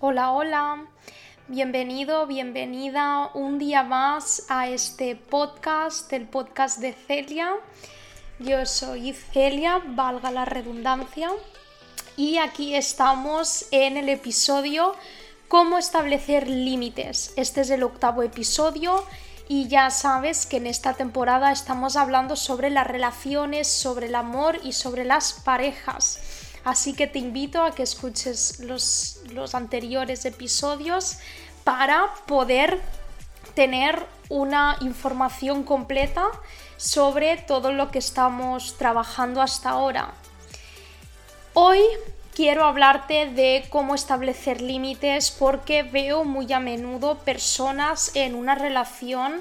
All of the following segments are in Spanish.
Hola, hola. Bienvenido, bienvenida un día más a este podcast, el podcast de Celia. Yo soy Celia, valga la redundancia, y aquí estamos en el episodio Cómo establecer límites. Este es el octavo episodio y ya sabes que en esta temporada estamos hablando sobre las relaciones, sobre el amor y sobre las parejas. Así que te invito a que escuches los, los anteriores episodios para poder tener una información completa sobre todo lo que estamos trabajando hasta ahora. Hoy quiero hablarte de cómo establecer límites porque veo muy a menudo personas en una relación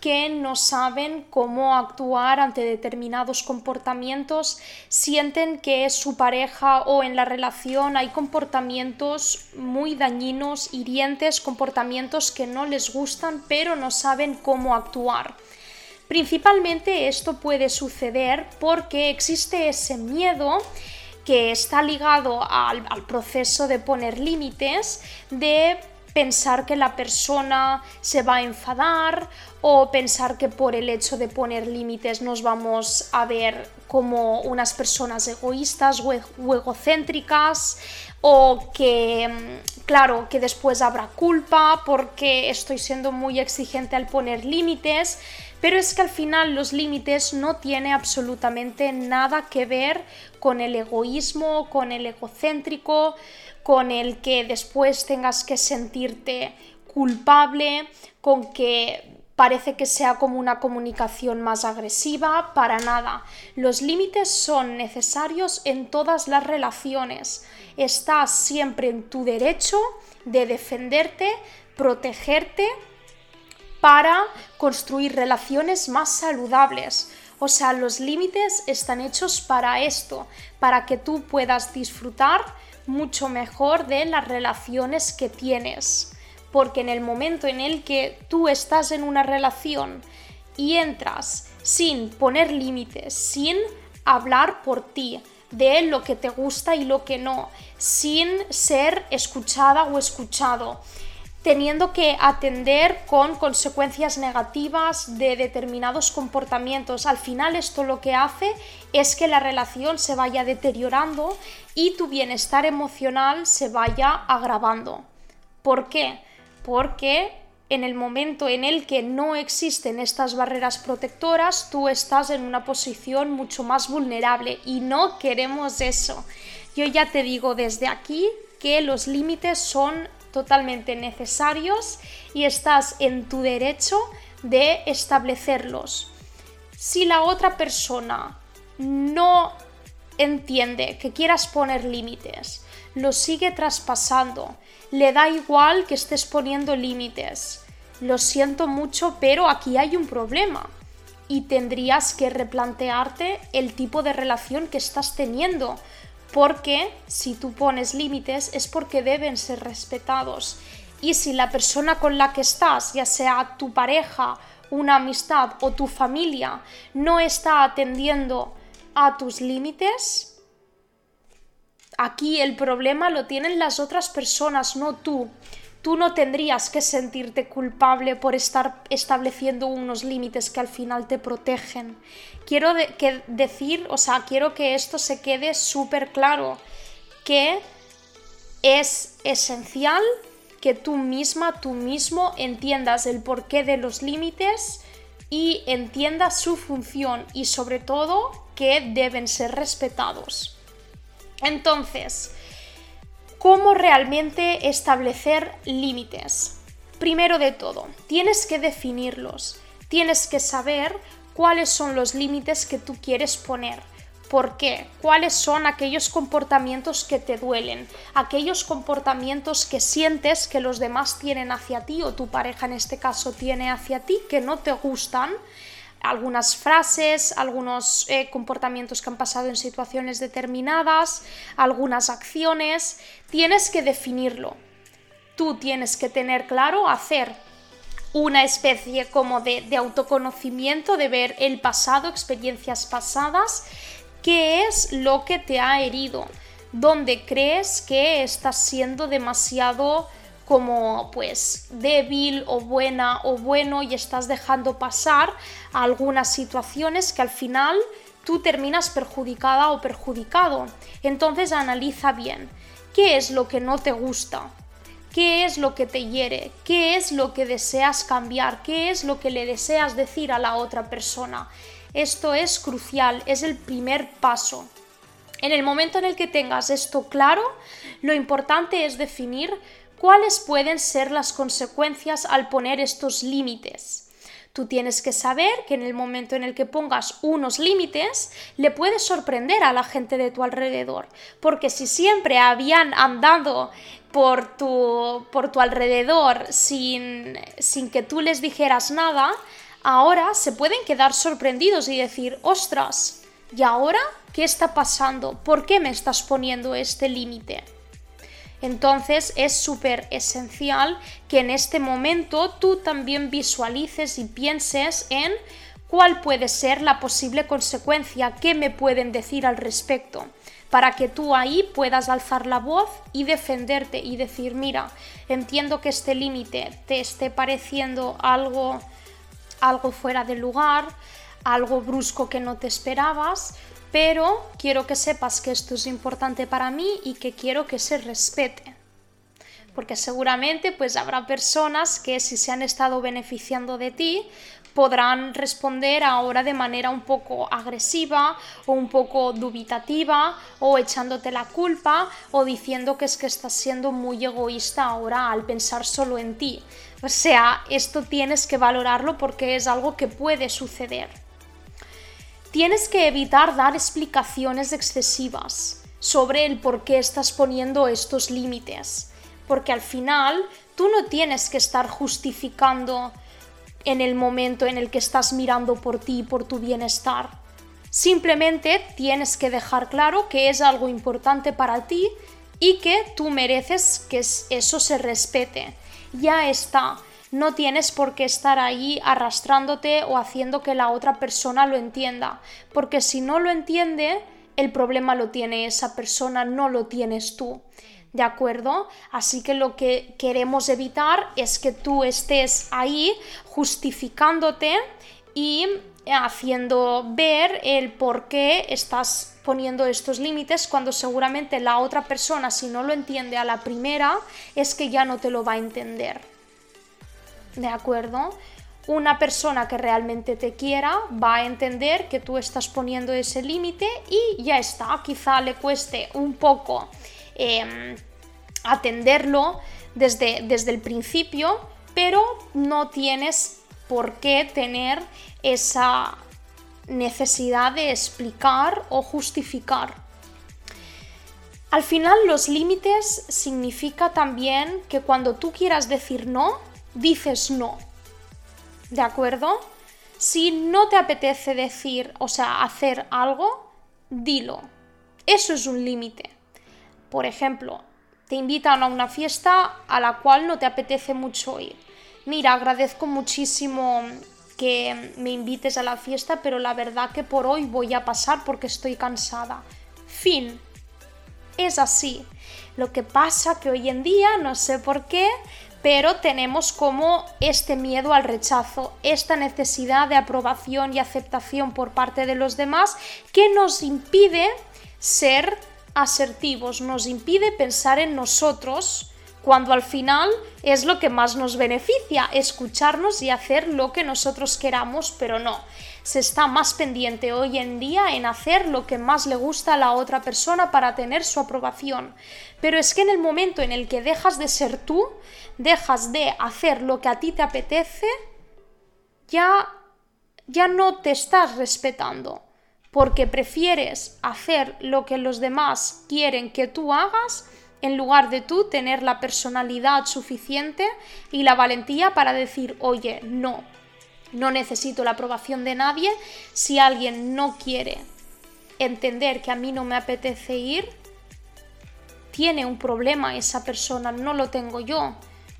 que no saben cómo actuar ante determinados comportamientos, sienten que su pareja o en la relación hay comportamientos muy dañinos, hirientes, comportamientos que no les gustan, pero no saben cómo actuar. Principalmente esto puede suceder porque existe ese miedo que está ligado al, proceso de poner límites, de pensar que la persona se va a enfadar o pensar que por el hecho de poner límites nos vamos a ver como unas personas egoístas o egocéntricas o que, mm, claro, que después habrá culpa porque estoy siendo muy exigente al poner límites, pero es que al final los límites no tienen absolutamente nada que ver con el egoísmo, con el egocéntrico, con el que después tengas que sentirte culpable, con que parece que sea como una comunicación más agresiva, para nada. Los límites son necesarios en todas las relaciones. Estás siempre en tu derecho de defenderte, protegerte para construir relaciones más saludables. O sea, los límites están hechos para esto, para que tú puedas disfrutar mucho mejor de las relaciones que tienes. Porque en el momento en el que tú estás en una relación y entras sin poner límites, sin hablar por ti, de lo que te gusta y lo que no, sin ser escuchada o escuchado, teniendo que atender con consecuencias negativas de determinados comportamientos. Al final esto lo que hace es que la relación se vaya deteriorando y tu bienestar emocional se vaya agravando. ¿Por qué? Porque en el momento en el que no existen estas barreras protectoras, tú estás en una posición mucho más vulnerable y no queremos eso. Yo ya te digo desde aquí que los límites son totalmente necesarios y estás en tu derecho de establecerlos. Si la otra persona no entiende que quieras poner límites, lo sigue traspasando, le da igual que estés poniendo límites. Lo siento mucho, pero aquí hay un problema y tendrías que replantearte el tipo de relación que estás teniendo, porque si tú pones límites es porque deben ser respetados. Y si la persona con la que estás, ya sea tu pareja, una amistad o tu familia, no está atendiendo a tus límites, aquí el problema lo tienen las otras personas, no tú tú no tendrías que sentirte culpable por estar estableciendo unos límites que al final te protegen. Quiero decir, o sea, quiero que esto se quede súper claro, que es esencial que tú misma, tú mismo entiendas el porqué de los límites y entiendas su función y sobre todo que deben ser respetados. Entonces, cómo realmente establecer límites. Primero de todo, tienes que definirlos, tienes que saber cuáles son los límites que tú quieres poner. ¿Por qué? ¿Cuáles son aquellos comportamientos que te duelen? Aquellos comportamientos que sientes que los demás tienen hacia ti o tu pareja en este caso tiene hacia ti que no te gustan algunas frases, algunos eh, comportamientos que han pasado en situaciones determinadas, algunas acciones. Tienes que definirlo. Tú tienes que tener claro hacer una especie como de, de autoconocimiento, de ver el pasado, experiencias pasadas, qué es lo que te ha herido. donde crees que estás siendo demasiado como pues débil o buena o bueno y estás dejando pasar algunas situaciones que al final tú terminas perjudicada o perjudicado. Entonces analiza bien qué es lo que no te gusta, qué es lo que te hiere, qué es lo que deseas cambiar, qué es lo que le deseas decir a la otra persona. Esto es crucial, es el primer paso. En el momento en el que tengas esto claro, lo importante es definir cuáles pueden ser las consecuencias al poner estos límites. Tú tienes que saber que en el momento en el que pongas unos límites, le puedes sorprender a la gente de tu alrededor. Porque si siempre habían andado por tu, por tu alrededor sin, sin que tú les dijeras nada, ahora se pueden quedar sorprendidos y decir, ostras, ¿y ahora qué está pasando? ¿Por qué me estás poniendo este límite? Entonces es súper esencial que en este momento tú también visualices y pienses en cuál puede ser la posible consecuencia, qué me pueden decir al respecto, para que tú ahí puedas alzar la voz y defenderte y decir, mira, entiendo que este límite te esté pareciendo algo algo fuera de lugar, algo brusco que no te esperabas, pero quiero que sepas que esto es importante para mí y que quiero que se respete. Porque seguramente pues habrá personas que si se han estado beneficiando de ti podrán responder ahora de manera un poco agresiva o un poco dubitativa o echándote la culpa o diciendo que es que estás siendo muy egoísta ahora al pensar solo en ti. O sea, esto tienes que valorarlo porque es algo que puede suceder. Tienes que evitar dar explicaciones excesivas sobre el por qué estás poniendo estos límites, porque al final tú no tienes que estar justificando en el momento en el que estás mirando por ti y por tu bienestar. Simplemente tienes que dejar claro que es algo importante para ti y que tú mereces que eso se respete. Ya está no tienes por qué estar ahí arrastrándote o haciendo que la otra persona lo entienda, porque si no lo entiende, el problema lo tiene esa persona, no lo tienes tú. ¿De acuerdo? Así que lo que queremos evitar es que tú estés ahí justificándote y haciendo ver el por qué estás poniendo estos límites cuando seguramente la otra persona si no lo entiende a la primera es que ya no te lo va a entender. ¿De acuerdo? Una persona que realmente te quiera va a entender que tú estás poniendo ese límite y ya está. Quizá le cueste un poco em, atenderlo desde, desde el principio, pero no tienes por qué tener esa necesidad de explicar o justificar. Al final los límites significa también que cuando tú quieras decir no, dices no. ¿De acuerdo? Si no te apetece decir, o sea, hacer algo, dilo. Eso es un límite. Por ejemplo, te invitan a una fiesta a la cual no te apetece mucho ir. Mira, agradezco muchísimo que me invites a la fiesta, pero la verdad que por hoy voy a pasar porque estoy cansada. Fin. Es así. Lo que pasa que hoy en día, no sé por qué, pero tenemos como este miedo al rechazo, esta necesidad de aprobación y aceptación por parte de los demás que nos impide ser asertivos, nos impide pensar en nosotros cuando al final es lo que más nos beneficia, escucharnos y hacer lo que nosotros queramos, pero no. Se está más pendiente hoy en día en hacer lo que más le gusta a la otra persona para tener su aprobación. Pero es que en el momento en el que dejas de ser tú, dejas de hacer lo que a ti te apetece, ya ya no te estás respetando, porque prefieres hacer lo que los demás quieren que tú hagas en lugar de tú tener la personalidad suficiente y la valentía para decir, oye, no, no necesito la aprobación de nadie, si alguien no quiere entender que a mí no me apetece ir, tiene un problema esa persona, no lo tengo yo,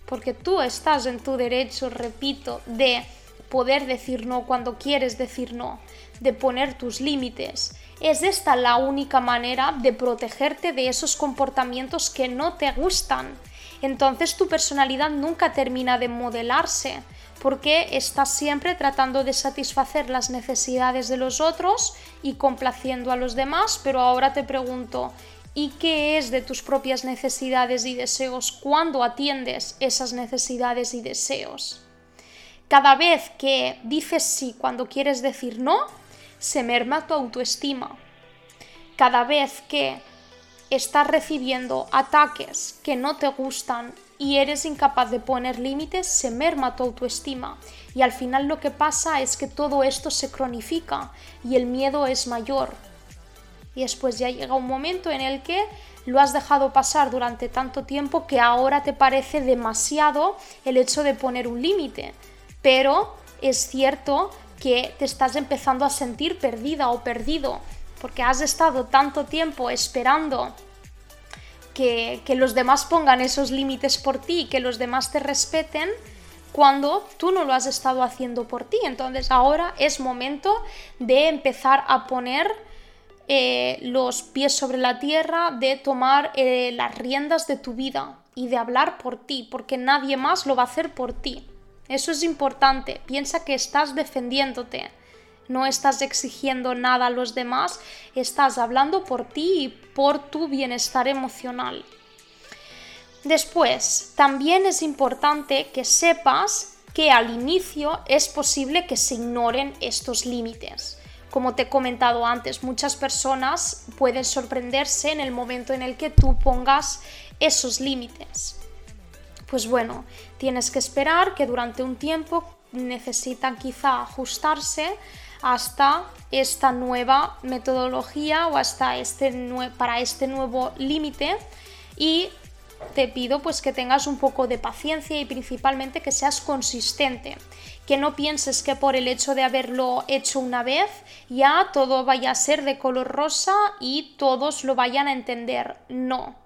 porque tú estás en tu derecho, repito, de poder decir no cuando quieres decir no, de poner tus límites. Es esta la única manera de protegerte de esos comportamientos que no te gustan. Entonces tu personalidad nunca termina de modelarse porque estás siempre tratando de satisfacer las necesidades de los otros y complaciendo a los demás, pero ahora te pregunto, ¿y qué es de tus propias necesidades y deseos cuando atiendes esas necesidades y deseos? Cada vez que dices sí cuando quieres decir no, se merma tu autoestima. Cada vez que estás recibiendo ataques que no te gustan y eres incapaz de poner límites, se merma tu autoestima. Y al final lo que pasa es que todo esto se cronifica y el miedo es mayor. Y después ya llega un momento en el que lo has dejado pasar durante tanto tiempo que ahora te parece demasiado el hecho de poner un límite. Pero es cierto que te estás empezando a sentir perdida o perdido porque has estado tanto tiempo esperando que, los demás pongan esos límites por ti, que los demás te respeten, cuando tú no lo has estado haciendo por ti. Entonces ahora es momento de empezar a poner eh, los pies sobre la tierra, de tomar eh, las riendas de tu vida y de hablar por ti, porque nadie más lo va a hacer por ti. Eso es importante. Piensa que estás defendiéndote no estás exigiendo nada a los demás, estás hablando por ti y por tu bienestar emocional. Después, también es importante que sepas que al inicio es posible que se ignoren estos límites. Como te he comentado antes, muchas personas pueden sorprenderse en el momento en el que tú pongas esos límites. Pues bueno, tienes que esperar que durante un tiempo necesitan quizá ajustarse hasta esta nueva metodología o hasta este para este nuevo límite y te pido pues que tengas un poco de paciencia y principalmente que seas consistente, que no pienses que por el hecho de haberlo hecho una vez ya todo vaya a ser de color rosa y todos lo vayan a entender. No,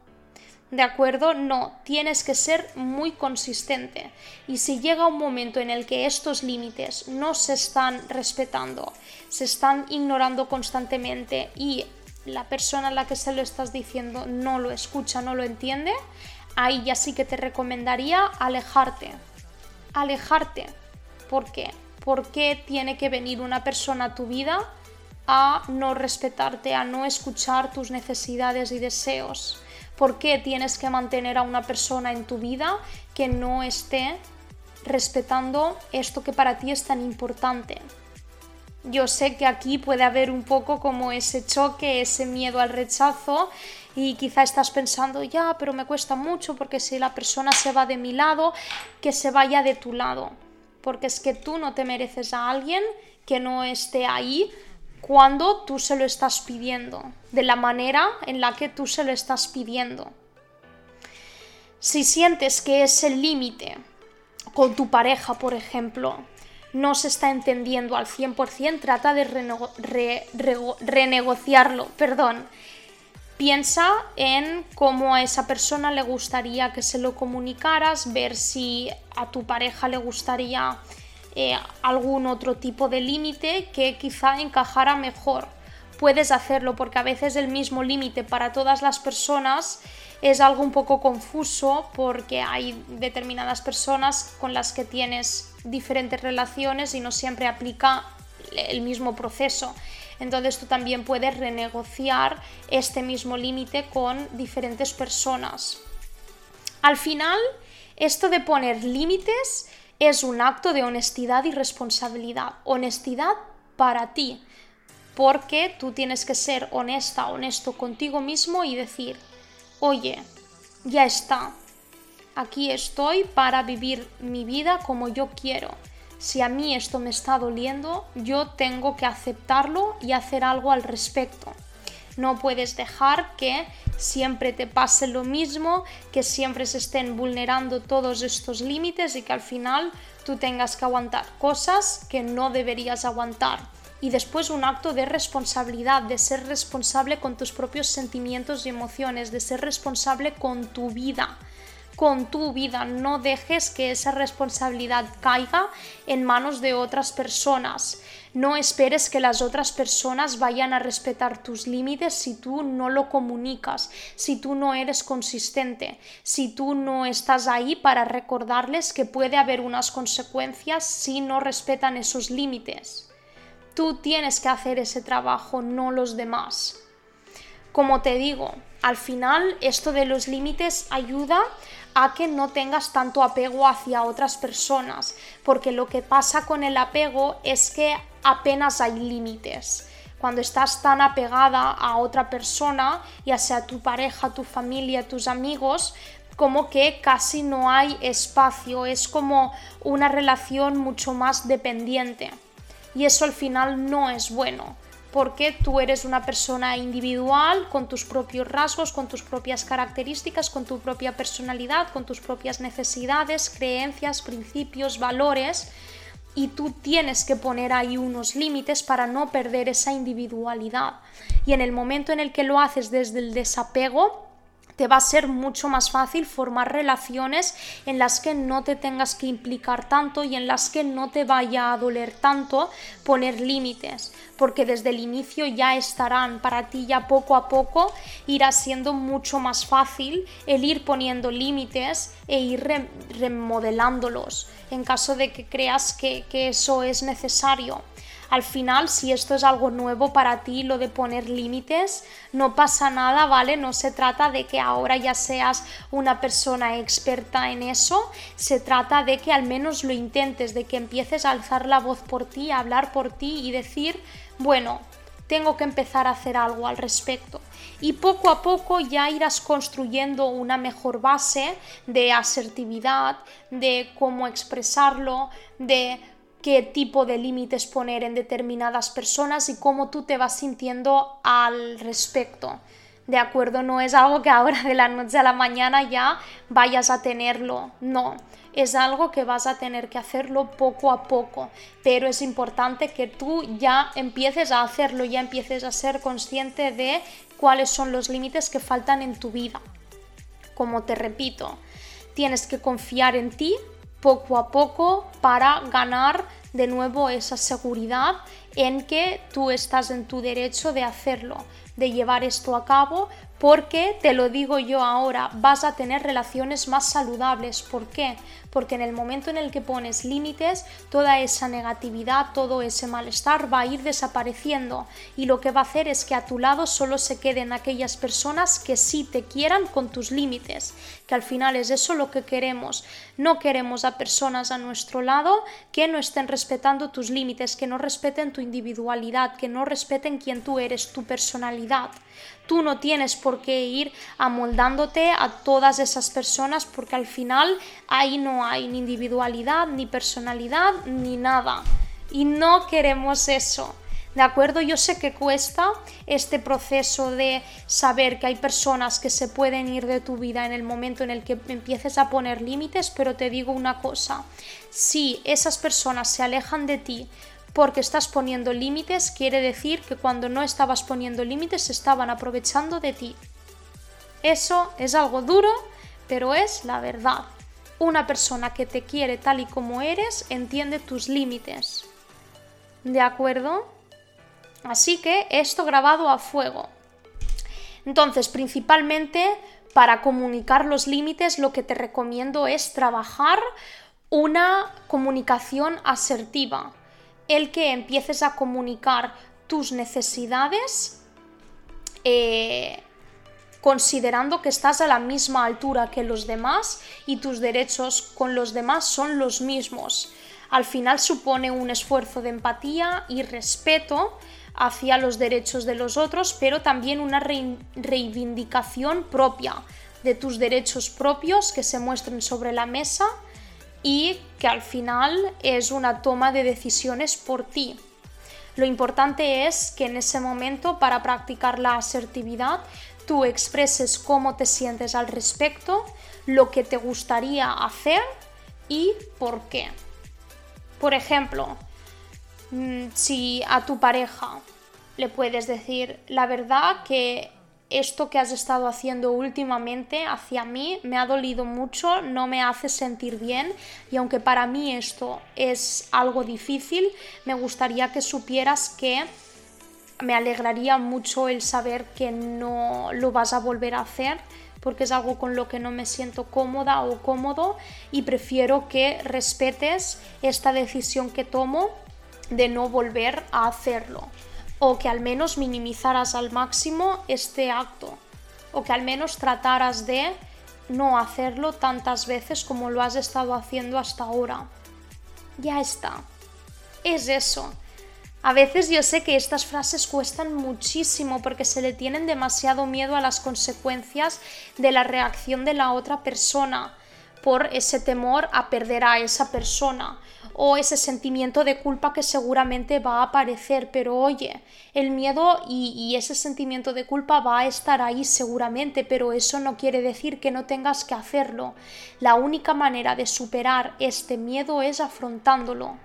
¿De acuerdo? No, tienes que ser muy consistente. Y si llega un momento en el que estos límites no se están respetando, se están ignorando constantemente y la persona a la que se lo estás diciendo no lo escucha, no lo entiende, ahí ya sí que te recomendaría alejarte. Alejarte. ¿Por qué? ¿Por qué tiene que venir una persona a tu vida a no respetarte, a no escuchar tus necesidades y deseos? ¿Por qué tienes que mantener a una persona en tu vida que no esté respetando esto que para ti es tan importante? Yo sé que aquí puede haber un poco como ese choque, ese miedo al rechazo y quizá estás pensando, ya, pero me cuesta mucho porque si la persona se va de mi lado, que se vaya de tu lado. Porque es que tú no te mereces a alguien que no esté ahí cuando tú se lo estás pidiendo, de la manera en la que tú se lo estás pidiendo. Si sientes que ese límite con tu pareja, por ejemplo, no se está entendiendo al 100%, trata de renegociarlo, perdón. Piensa en cómo a esa persona le gustaría que se lo comunicaras, ver si a tu pareja le gustaría eh, algún otro tipo de límite que quizá encajara mejor. Puedes hacerlo porque a veces el mismo límite para todas las personas es algo un poco confuso porque hay determinadas personas con las que tienes diferentes relaciones y no siempre aplica el mismo proceso. Entonces tú también puedes renegociar este mismo límite con diferentes personas. Al final, esto de poner límites es un acto de honestidad y responsabilidad. Honestidad para ti, porque tú tienes que ser honesta, honesto contigo mismo y decir, oye, ya está, aquí estoy para vivir mi vida como yo quiero. Si a mí esto me está doliendo, yo tengo que aceptarlo y hacer algo al respecto. No puedes dejar que siempre te pase lo mismo, que siempre se estén vulnerando todos estos límites y que al final tú tengas que aguantar cosas que no deberías aguantar. Y después un acto de responsabilidad, de ser responsable con tus propios sentimientos y emociones, de ser responsable con tu vida. Con tu vida. No dejes que esa responsabilidad caiga en manos de otras personas. No esperes que las otras personas vayan a respetar tus límites si tú no lo comunicas, si tú no eres consistente, si tú no estás ahí para recordarles que puede haber unas consecuencias si no respetan esos límites. Tú tienes que hacer ese trabajo, no los demás. Como te digo, al final esto de los límites ayuda a que no tengas tanto apego hacia otras personas, porque lo que pasa con el apego es que apenas hay límites. Cuando estás tan apegada a otra persona, ya sea tu pareja, tu familia, tus amigos, como que casi no hay espacio, es como una relación mucho más dependiente. Y eso al final no es bueno porque tú eres una persona individual con tus propios rasgos, con tus propias características, con tu propia personalidad, con tus propias necesidades, creencias, principios, valores y tú tienes que poner ahí unos límites para no perder esa individualidad. Y en el momento en el que lo haces desde el desapego, te va a ser mucho más fácil formar relaciones en las que no te tengas que implicar tanto y en las que no te vaya a doler tanto poner límites, porque desde el inicio ya estarán para ti ya poco a poco irá siendo mucho más fácil el ir poniendo límites e ir remodelándolos en caso de que creas que, que eso es necesario. Al final, si esto es algo nuevo para ti, lo de poner límites, no pasa nada, ¿vale? No se trata de que ahora ya seas una persona experta en eso, se trata de que al menos lo intentes, de que empieces a alzar la voz por ti, a hablar por ti y decir, bueno, tengo que empezar a hacer algo al respecto. Y poco a poco ya irás construyendo una mejor base de asertividad, de cómo expresarlo, de qué tipo de límites poner en determinadas personas y cómo tú te vas sintiendo al respecto. ¿De acuerdo? No es algo que ahora de la noche a la mañana ya vayas a tenerlo. No, es algo que vas a tener que hacerlo poco a poco. Pero es importante que tú ya empieces a hacerlo, ya empieces a ser consciente de cuáles son los límites que faltan en tu vida. Como te repito, tienes que confiar en ti, poco a poco para ganar de nuevo esa seguridad en que tú estás en tu derecho de hacerlo, de llevar esto a cabo, porque, te lo digo yo ahora, vas a tener relaciones más saludables. ¿Por qué? Porque en el momento en el que pones límites, toda esa negatividad, todo ese malestar va a ir desapareciendo y lo que va a hacer es que a tu lado solo se queden aquellas personas que sí te quieran con tus límites, que al final es eso lo que queremos. No queremos a personas a nuestro lado que no estén respetando tus límites, que no respeten tu individualidad, que no respeten quién tú eres, tu personalidad. Tú no tienes por qué ir amoldándote a todas esas personas porque al final ahí no hay ni individualidad, ni personalidad, ni nada. Y no queremos eso. ¿De acuerdo? Yo sé que cuesta este proceso de saber que hay personas que se pueden ir de tu vida en el momento en el que empieces a poner límites, pero te digo una cosa, si esas personas se alejan de ti porque estás poniendo límites, quiere decir que cuando no estabas poniendo límites estaban aprovechando de ti. Eso es algo duro, pero es la verdad. Una persona que te quiere tal y como eres entiende tus límites. ¿De acuerdo? Así que esto grabado a fuego. Entonces, principalmente para comunicar los límites, lo que te recomiendo es trabajar una comunicación asertiva el que empieces a comunicar tus necesidades eh, considerando que estás a la misma altura que los demás y tus derechos con los demás son los mismos. Al final supone un esfuerzo de empatía y respeto hacia los derechos de los otros, pero también una reivindicación propia de tus derechos propios que se muestren sobre la mesa y que al final es una toma de decisiones por ti. Lo importante es que en ese momento para practicar la asertividad tú expreses cómo te sientes al respecto, lo que te gustaría hacer y por qué. Por ejemplo, mm, si a tu pareja le puedes decir la verdad que esto que has estado haciendo últimamente hacia mí me ha dolido mucho, no me hace sentir bien y aunque para mí esto es algo difícil, me gustaría que supieras que me alegraría mucho el saber que no lo vas a volver a hacer porque es algo con lo que no me siento cómoda o cómodo y prefiero que respetes esta decisión que tomo de no volver a hacerlo o que al menos minimizaras al máximo este acto o que al menos trataras de no hacerlo tantas veces como lo has estado haciendo hasta ahora. Ya está. Es eso. A veces yo sé que estas frases cuestan muchísimo porque se le tienen demasiado miedo a las consecuencias de la reacción de la otra persona por ese temor a perder a esa persona o ese sentimiento de culpa que seguramente va a aparecer, pero oye, el miedo y, ese sentimiento de culpa va a estar ahí seguramente, pero eso no quiere decir que no tengas que hacerlo. La única manera de superar este miedo es afrontándolo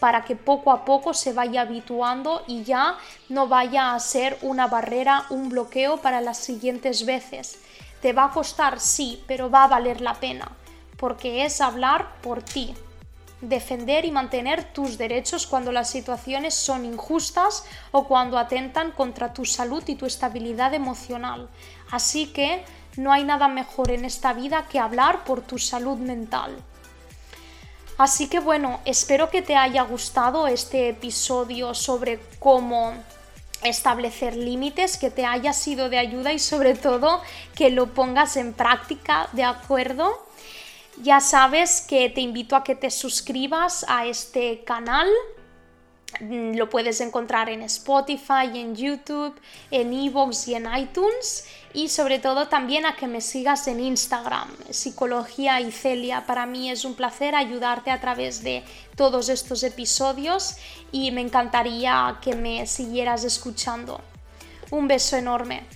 para que poco a poco se vaya habituando y ya no vaya a ser una barrera, un bloqueo para las siguientes veces. Te va a costar, sí, pero va a valer la pena, porque es hablar por ti, defender y mantener tus derechos cuando las situaciones son injustas o cuando atentan contra tu salud y tu estabilidad emocional. Así que no hay nada mejor en esta vida que hablar por tu salud mental. Así que bueno, espero que te haya gustado este episodio sobre cómo establecer límites, que te haya sido de ayuda y sobre todo que lo pongas en práctica, ¿de acuerdo? Ya sabes que te invito a que te suscribas a este canal. Mm, lo puedes encontrar en Spotify, en YouTube, en Evox y en iTunes. Y sobre todo también a que me sigas en Instagram, Psicología y Celia. Para mí es un placer ayudarte a través de todos estos episodios y me encantaría que me siguieras escuchando. Un beso enorme.